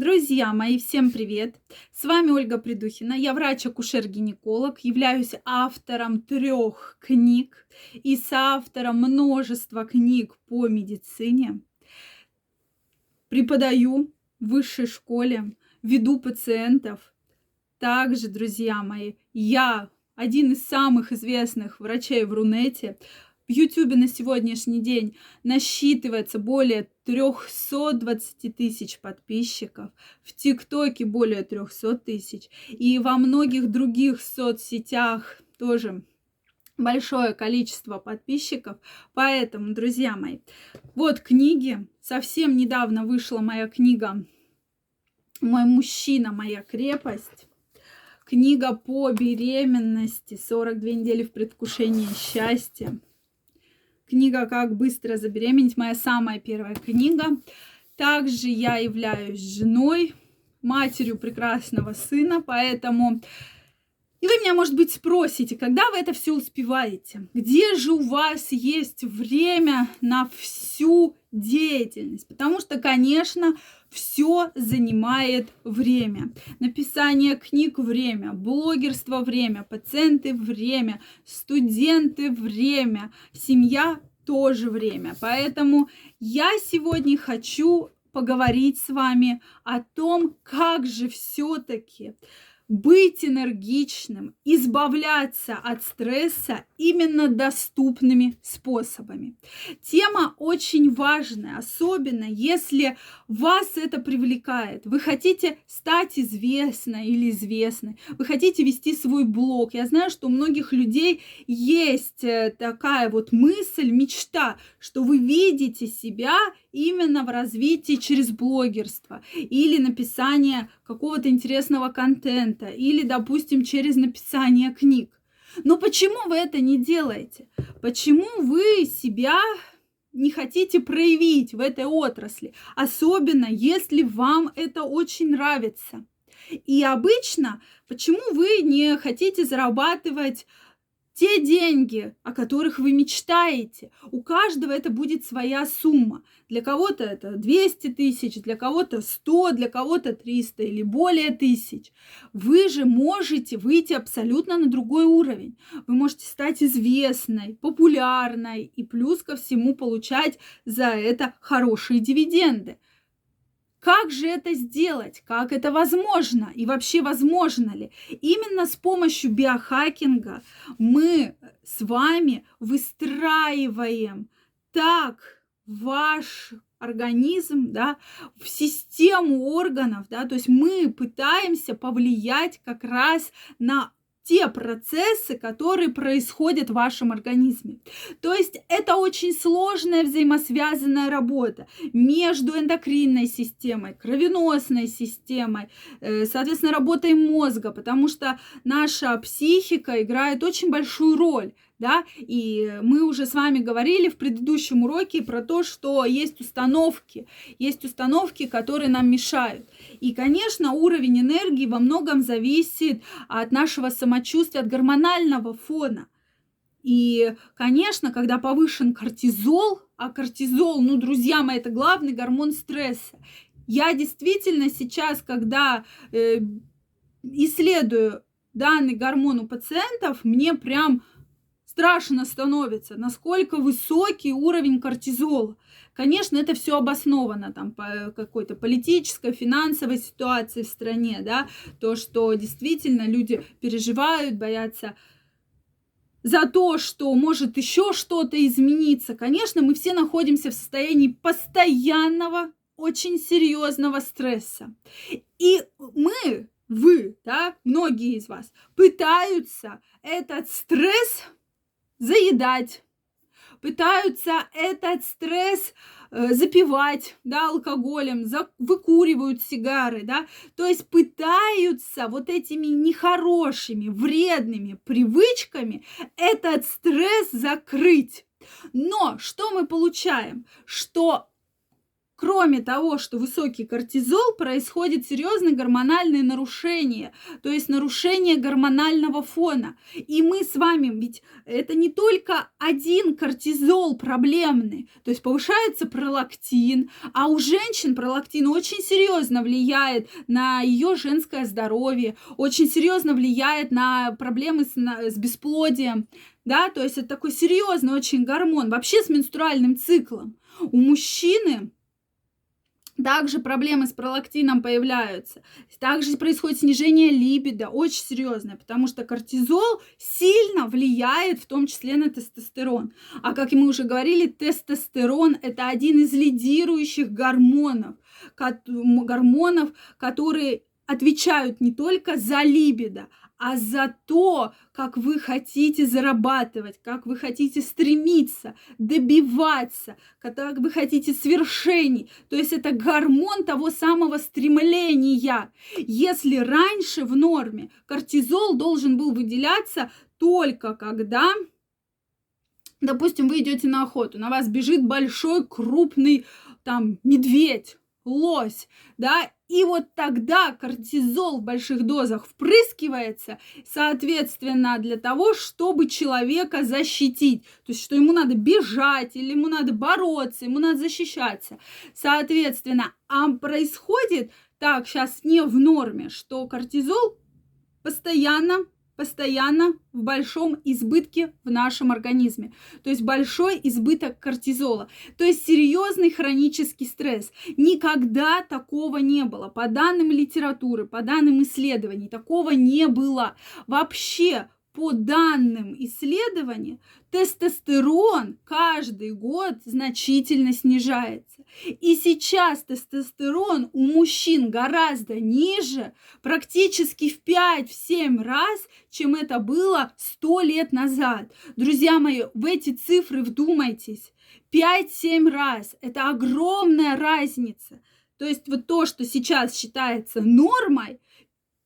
Друзья мои, всем привет! С вами Ольга Придухина. Я врач-акушер-гинеколог, являюсь автором трех книг и соавтором множества книг по медицине. Преподаю в высшей школе, веду пациентов. Также, друзья мои, я один из самых известных врачей в Рунете, в Ютубе на сегодняшний день насчитывается более 320 тысяч подписчиков, в ТикТоке более 300 тысяч, и во многих других соцсетях тоже большое количество подписчиков. Поэтому, друзья мои, вот книги. Совсем недавно вышла моя книга «Мой мужчина, моя крепость». Книга по беременности «42 недели в предвкушении счастья». Книга «Как быстро забеременеть» моя самая первая книга. Также я являюсь женой, матерью прекрасного сына, поэтому... И вы меня, может быть, спросите, когда вы это все успеваете? Где же у вас есть время на всю деятельность? Потому что, конечно, все занимает время. Написание книг – время, блогерство – время, пациенты – время, студенты – время, семья – тоже время. Поэтому я сегодня хочу поговорить с вами о том, как же все-таки быть энергичным, избавляться от стресса именно доступными способами. Тема очень важная, особенно если вас это привлекает. Вы хотите стать известной или известной, вы хотите вести свой блог. Я знаю, что у многих людей есть э, такая вот мысль, мечта, что вы видите себя именно в развитии через блогерство или написание какого-то интересного контента или, допустим, через написание книг. Но почему вы это не делаете? Почему вы себя не хотите проявить в этой отрасли, особенно если вам это очень нравится? И обычно, почему вы не хотите зарабатывать те деньги, о которых вы мечтаете. У каждого это будет своя сумма. Для кого-то это 200 тысяч, для кого-то 100, для кого-то 300 или более тысяч. Вы же можете выйти абсолютно на другой уровень. Вы можете стать известной, популярной и плюс ко всему получать за это хорошие дивиденды. Как же это сделать? Как это возможно? И вообще возможно ли? Именно с помощью биохакинга мы с вами выстраиваем так ваш организм, да, в систему органов, да, то есть мы пытаемся повлиять как раз на те процессы, которые происходят в вашем организме. То есть это очень сложная взаимосвязанная работа между эндокринной системой, кровеносной системой, э, соответственно, работой мозга, потому что наша психика играет очень большую роль да, и мы уже с вами говорили в предыдущем уроке про то, что есть установки, есть установки, которые нам мешают. И, конечно, уровень энергии во многом зависит от нашего самочувствия, от гормонального фона. И, конечно, когда повышен кортизол, а кортизол, ну, друзья мои, это главный гормон стресса. Я действительно сейчас, когда э, исследую данный гормон у пациентов, мне прям страшно становится, насколько высокий уровень кортизола. Конечно, это все обосновано там по какой-то политической, финансовой ситуации в стране, да, то, что действительно люди переживают, боятся за то, что может еще что-то измениться. Конечно, мы все находимся в состоянии постоянного, очень серьезного стресса. И мы, вы, да, многие из вас пытаются этот стресс заедать, пытаются этот стресс э, запивать, да, алкоголем, за, выкуривают сигары, да, то есть пытаются вот этими нехорошими, вредными привычками этот стресс закрыть. Но что мы получаем? Что Кроме того, что высокий кортизол, происходит серьезные гормональные нарушения, то есть нарушение гормонального фона. И мы с вами, ведь это не только один кортизол проблемный, то есть повышается пролактин, а у женщин пролактин очень серьезно влияет на ее женское здоровье, очень серьезно влияет на проблемы с, с бесплодием, да, то есть это такой серьезный очень гормон, вообще с менструальным циклом. У мужчины также проблемы с пролактином появляются. Также происходит снижение либидо, очень серьезное, потому что кортизол сильно влияет в том числе на тестостерон. А как мы уже говорили, тестостерон это один из лидирующих гормонов, гормонов, которые отвечают не только за либидо, а за то, как вы хотите зарабатывать, как вы хотите стремиться, добиваться, как вы хотите свершений. То есть это гормон того самого стремления. Если раньше в норме кортизол должен был выделяться только когда допустим, вы идете на охоту, на вас бежит большой крупный там медведь, лось, да, и вот тогда кортизол в больших дозах впрыскивается, соответственно, для того, чтобы человека защитить. То есть, что ему надо бежать, или ему надо бороться, ему надо защищаться. Соответственно, а происходит так сейчас не в норме, что кортизол постоянно постоянно в большом избытке в нашем организме. То есть большой избыток кортизола. То есть серьезный хронический стресс. Никогда такого не было. По данным литературы, по данным исследований, такого не было. Вообще по данным исследований, тестостерон каждый год значительно снижается. И сейчас тестостерон у мужчин гораздо ниже, практически в 5-7 раз, чем это было 100 лет назад. Друзья мои, в эти цифры вдумайтесь. 5-7 раз. Это огромная разница. То есть вот то, что сейчас считается нормой,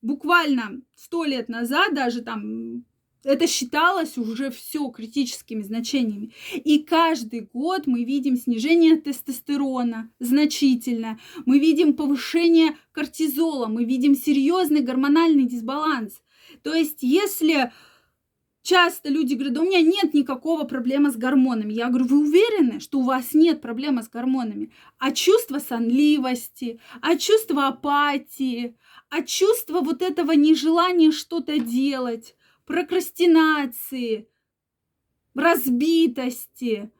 буквально сто лет назад, даже там это считалось уже все критическими значениями. И каждый год мы видим снижение тестостерона значительно, мы видим повышение кортизола, мы видим серьезный гормональный дисбаланс. То есть, если часто люди говорят, да у меня нет никакого проблемы с гормонами. Я говорю, вы уверены, что у вас нет проблемы с гормонами? А чувство сонливости, а чувство апатии, а чувство вот этого нежелания что-то делать, прокрастинации, разбитости.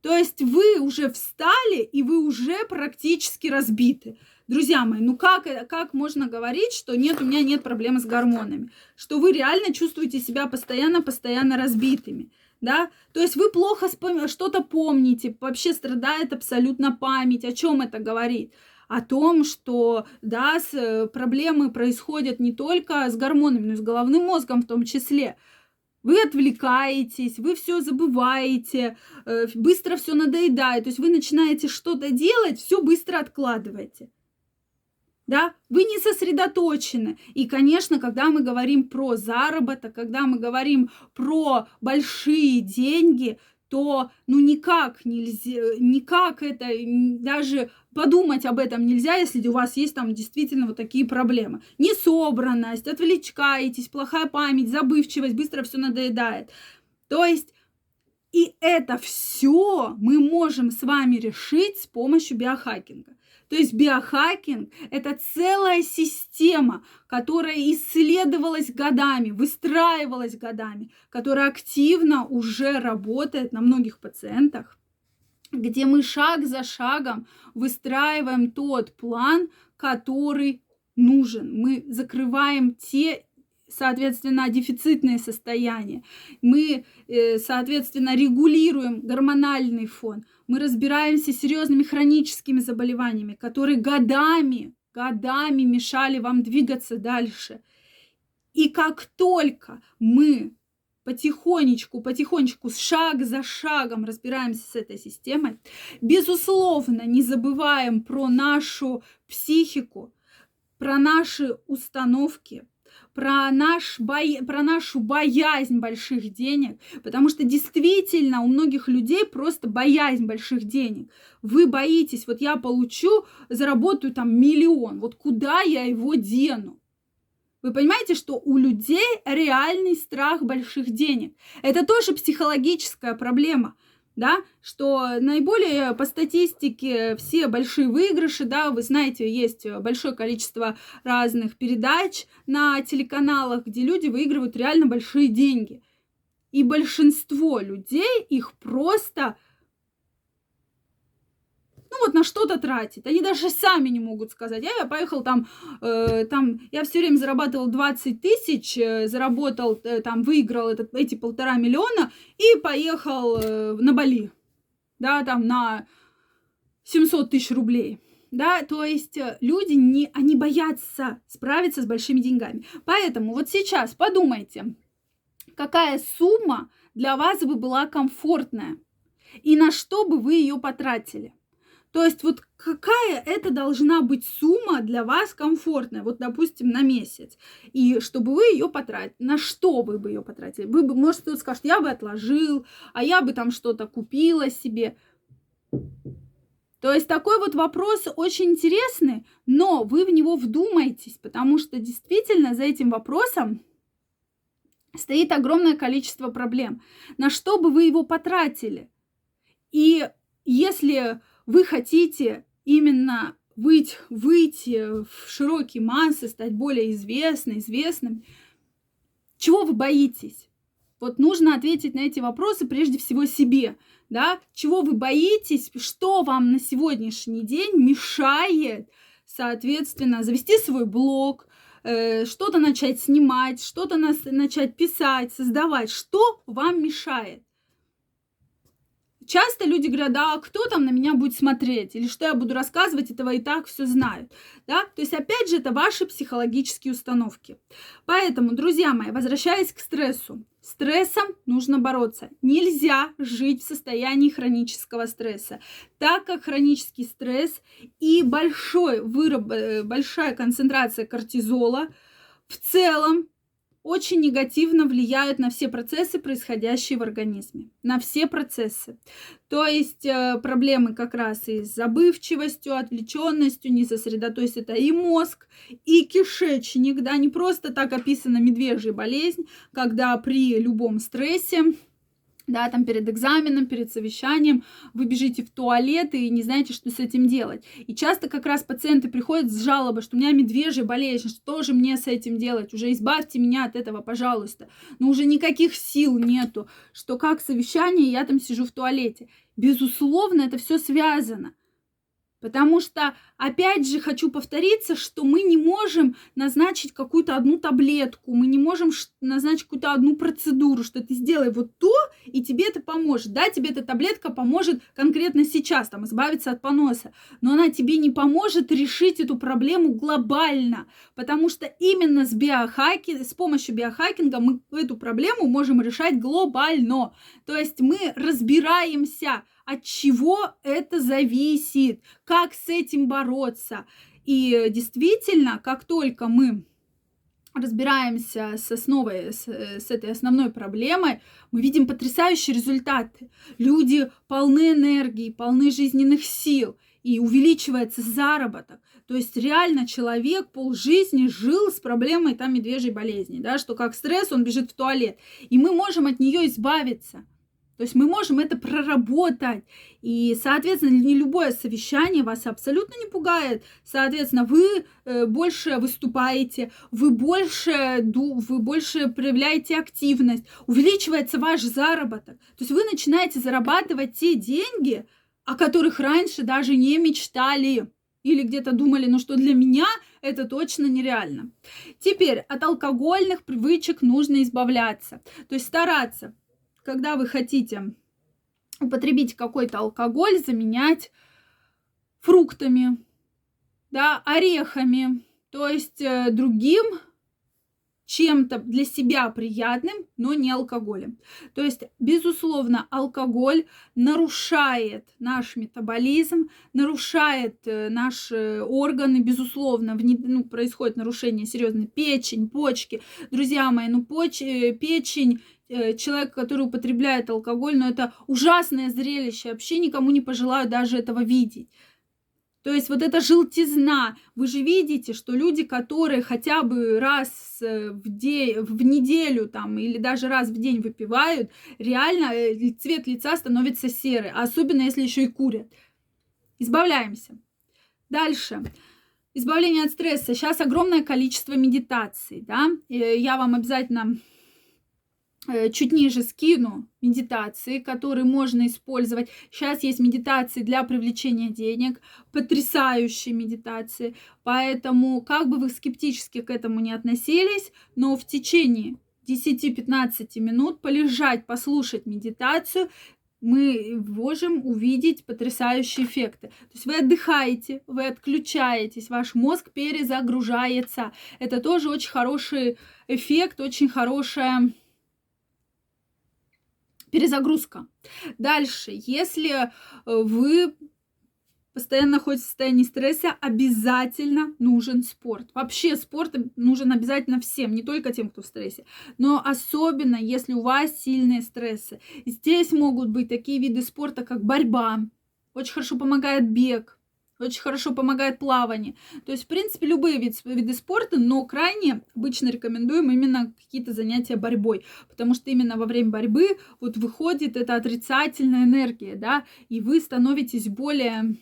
То есть вы уже встали, и вы уже практически разбиты. Друзья мои, ну как, как можно говорить, что нет, у меня нет проблемы с гормонами? Что вы реально чувствуете себя постоянно-постоянно разбитыми? Да? То есть вы плохо что-то помните, вообще страдает абсолютно память. О чем это говорит? О том, что да, э, проблемы происходят не только с гормонами, но и с головным мозгом в том числе. Вы отвлекаетесь, вы все забываете, э, быстро все надоедает. То есть вы начинаете что-то делать, все быстро откладываете. Да, вы не сосредоточены. И, конечно, когда мы говорим про заработок, когда мы говорим про большие деньги, то ну никак нельзя, никак это даже подумать об этом нельзя, если у вас есть там действительно вот такие проблемы. Несобранность, отвлечкаетесь, плохая память, забывчивость, быстро все надоедает. То есть и это все мы можем с вами решить с помощью биохакинга. То есть биохакинг – это целая система, которая исследовалась годами, выстраивалась годами, которая активно уже работает на многих пациентах, где мы шаг за шагом выстраиваем тот план, который нужен. Мы закрываем те соответственно, дефицитные состояния. Мы, э, соответственно, регулируем гормональный фон. Мы разбираемся с серьезными хроническими заболеваниями, которые годами, годами мешали вам двигаться дальше. И как только мы потихонечку, потихонечку, шаг за шагом разбираемся с этой системой, безусловно, не забываем про нашу психику, про наши установки, про, наш бо... про нашу боязнь больших денег, потому что действительно у многих людей просто боязнь больших денег. Вы боитесь, вот я получу, заработаю там миллион, вот куда я его дену? Вы понимаете, что у людей реальный страх больших денег. Это тоже психологическая проблема да, что наиболее по статистике все большие выигрыши, да, вы знаете, есть большое количество разных передач на телеканалах, где люди выигрывают реально большие деньги. И большинство людей их просто ну вот на что-то тратить. Они даже сами не могут сказать. Я, я поехал там, э, там, я все время зарабатывал 20 тысяч, э, заработал, э, там, выиграл этот, эти полтора миллиона и поехал э, на Бали, да, там на 700 тысяч рублей. Да, то есть э, люди не, они боятся справиться с большими деньгами. Поэтому вот сейчас подумайте, какая сумма для вас бы была комфортная и на что бы вы ее потратили. То есть вот какая это должна быть сумма для вас комфортная, вот, допустим, на месяц, и чтобы вы ее потратили, на что вы бы ее потратили? Вы бы, может, кто-то скажет, я бы отложил, а я бы там что-то купила себе. То есть такой вот вопрос очень интересный, но вы в него вдумайтесь, потому что действительно за этим вопросом стоит огромное количество проблем. На что бы вы его потратили? И если вы хотите именно выйти, выйти в широкие массы, стать более известной, известным, чего вы боитесь? Вот нужно ответить на эти вопросы прежде всего себе, да, чего вы боитесь, что вам на сегодняшний день мешает, соответственно, завести свой блог, э, что-то начать снимать, что-то начать писать, создавать, что вам мешает часто люди говорят, да, кто там на меня будет смотреть, или что я буду рассказывать, этого и так все знают, да, то есть, опять же, это ваши психологические установки. Поэтому, друзья мои, возвращаясь к стрессу, стрессом нужно бороться. Нельзя жить в состоянии хронического стресса, так как хронический стресс и большой выраб... Э, большая концентрация кортизола в целом очень негативно влияют на все процессы, происходящие в организме. На все процессы. То есть э, проблемы как раз и с забывчивостью, отвлеченностью, не сосредоточься, это и мозг, и кишечник, да, не просто так описана медвежья болезнь, когда при любом стрессе да, там перед экзаменом, перед совещанием, вы бежите в туалет и не знаете, что с этим делать. И часто как раз пациенты приходят с жалобой, что у меня медвежья болезнь, что же мне с этим делать, уже избавьте меня от этого, пожалуйста. Но уже никаких сил нету, что как совещание, я там сижу в туалете. Безусловно, это все связано. Потому что, опять же, хочу повториться, что мы не можем назначить какую-то одну таблетку, мы не можем назначить какую-то одну процедуру, что ты сделай вот то, и тебе это поможет. Да, тебе эта таблетка поможет конкретно сейчас, там, избавиться от поноса, но она тебе не поможет решить эту проблему глобально, потому что именно с, биохаки, с помощью биохакинга мы эту проблему можем решать глобально. То есть мы разбираемся, от чего это зависит, как с этим бороться. И действительно, как только мы разбираемся с основой, с, с этой основной проблемой, мы видим потрясающие результаты. Люди полны энергии, полны жизненных сил, и увеличивается заработок. То есть реально человек полжизни жил с проблемой там медвежьей болезни, да, что как стресс, он бежит в туалет. И мы можем от нее избавиться. То есть мы можем это проработать. И, соответственно, не любое совещание вас абсолютно не пугает. Соответственно, вы э, больше выступаете, вы больше, вы больше проявляете активность, увеличивается ваш заработок. То есть вы начинаете зарабатывать те деньги, о которых раньше даже не мечтали. Или где-то думали, ну что для меня это точно нереально. Теперь от алкогольных привычек нужно избавляться. То есть стараться когда вы хотите употребить какой-то алкоголь, заменять фруктами, да, орехами, то есть э, другим чем-то для себя приятным, но не алкоголем. То есть, безусловно, алкоголь нарушает наш метаболизм, нарушает э, наши органы, безусловно, в, ну, происходит нарушение серьезно печень, почки. Друзья мои, ну поч, э, печень человек, который употребляет алкоголь, но это ужасное зрелище. Вообще никому не пожелаю даже этого видеть. То есть вот эта желтизна, вы же видите, что люди, которые хотя бы раз э, в, день, в неделю там, или даже раз в день выпивают, реально э, цвет лица становится серый, особенно если еще и курят. Избавляемся. Дальше. Избавление от стресса. Сейчас огромное количество медитаций, да. Я вам обязательно Э, чуть ниже скину медитации, которые можно использовать. Сейчас есть медитации для привлечения денег, потрясающие медитации. Поэтому, как бы вы скептически к этому не относились, но в течение 10-15 минут полежать, послушать медитацию, мы можем увидеть потрясающие эффекты. То есть вы отдыхаете, вы отключаетесь, ваш мозг перезагружается. Это тоже очень хороший эффект, очень хорошая перезагрузка. Дальше, если э, вы постоянно находитесь в состоянии стресса, обязательно нужен спорт. Вообще спорт нужен обязательно всем, не только тем, кто в стрессе, но особенно если у вас сильные стрессы. Здесь могут быть такие виды спорта, как борьба, очень хорошо помогает бег, очень хорошо помогает плавание. То есть, в принципе, любые вид, виды спорта, но крайне обычно рекомендуем именно какие-то занятия борьбой, потому что именно во время борьбы вот выходит эта отрицательная энергия, да, и вы становитесь более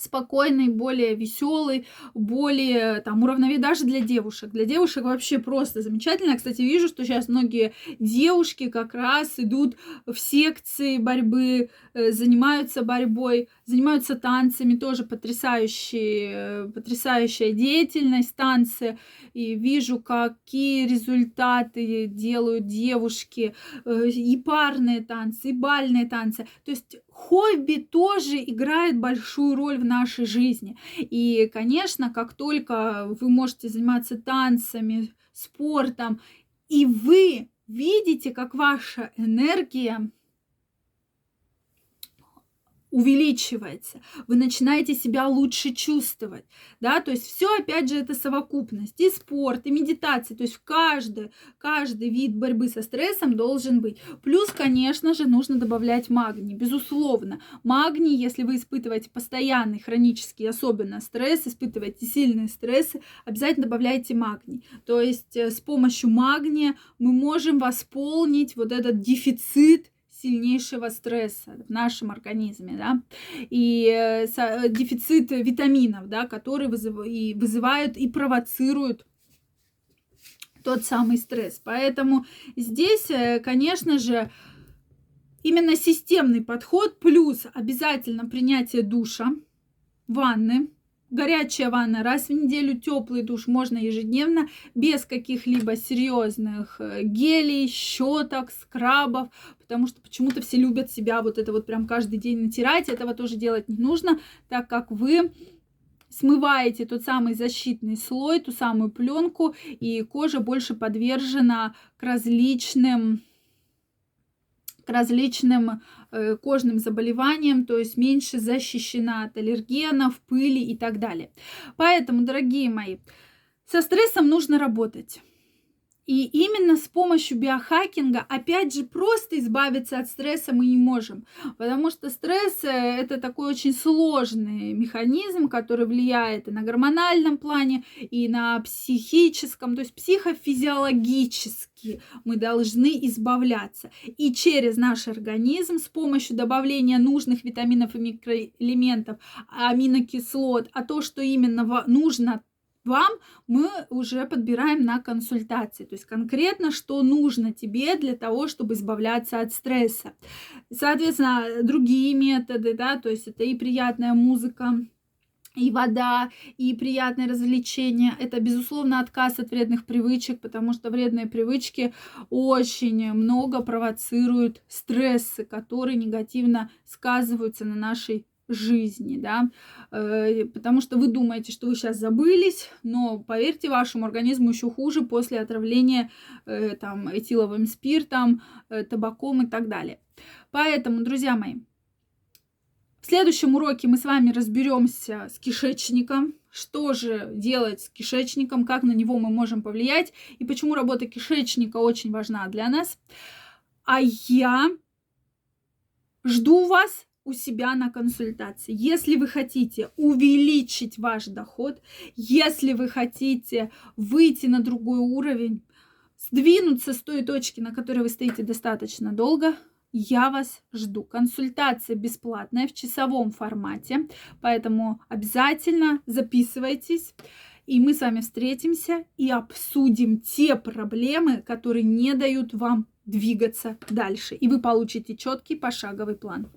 спокойный, более веселый, более там уравновешенный даже для девушек. Для девушек вообще просто замечательно. Я, кстати, вижу, что сейчас многие девушки как раз идут в секции борьбы, э, занимаются борьбой, занимаются танцами, тоже потрясающие, потрясающая деятельность, танцы. И вижу, какие результаты делают девушки, э, и парные танцы, и бальные танцы. То есть хобби тоже играет большую роль в нашей жизни. И, конечно, как только вы можете заниматься танцами, спортом, и вы видите, как ваша энергия увеличивается, вы начинаете себя лучше чувствовать, да, то есть все опять же это совокупность, и спорт, и медитация, то есть каждый, каждый вид борьбы со стрессом должен быть. Плюс, конечно же, нужно добавлять магний, безусловно. Магний, если вы испытываете постоянный хронический, особенно стресс, испытываете сильные стрессы, обязательно добавляйте магний. То есть э, с помощью магния мы можем восполнить вот этот дефицит сильнейшего стресса в нашем организме, да, и э, э, дефицит витаминов, да, которые и вызывают и провоцируют тот самый стресс. Поэтому здесь, э, конечно же, именно системный подход плюс обязательно принятие душа, ванны, горячая ванна раз в неделю, теплый душ можно ежедневно, без каких-либо серьезных э, гелей, щеток, скрабов, потому что почему-то все любят себя вот это вот прям каждый день натирать, этого тоже делать не нужно, так как вы смываете тот самый защитный слой, ту самую пленку, и кожа больше подвержена к различным к различным кожным заболеваниям, то есть меньше защищена от аллергенов, пыли и так далее. Поэтому, дорогие мои, со стрессом нужно работать. И именно с помощью биохакинга, опять же, просто избавиться от стресса мы не можем. Потому что стресс э, это такой очень сложный механизм, который влияет и на гормональном плане, и на психическом, то есть психофизиологически мы должны избавляться. И через наш организм с помощью добавления нужных витаминов и микроэлементов, аминокислот, а то, что именно нужно вам мы уже подбираем на консультации. То есть конкретно, что нужно тебе для того, чтобы избавляться от стресса. Соответственно, другие методы, да, то есть это и приятная музыка, и вода, и приятное развлечение. Это, безусловно, отказ от вредных привычек, потому что вредные привычки очень много провоцируют стрессы, которые негативно сказываются на нашей жизни, да, э, потому что вы думаете, что вы сейчас забылись, но поверьте, вашему организму еще хуже после отравления э, там этиловым спиртом, э, табаком и так далее. Поэтому, друзья мои, в следующем уроке мы с вами разберемся с кишечником, что же делать с кишечником, как на него мы можем повлиять и почему работа кишечника очень важна для нас. А я жду вас у себя на консультации. Если вы хотите увеличить ваш доход, если вы хотите выйти на другой уровень, сдвинуться с той точки, на которой вы стоите достаточно долго, я вас жду. Консультация бесплатная в часовом формате, поэтому обязательно записывайтесь. И мы с вами встретимся и обсудим те проблемы, которые не дают вам двигаться дальше. И вы получите четкий пошаговый план.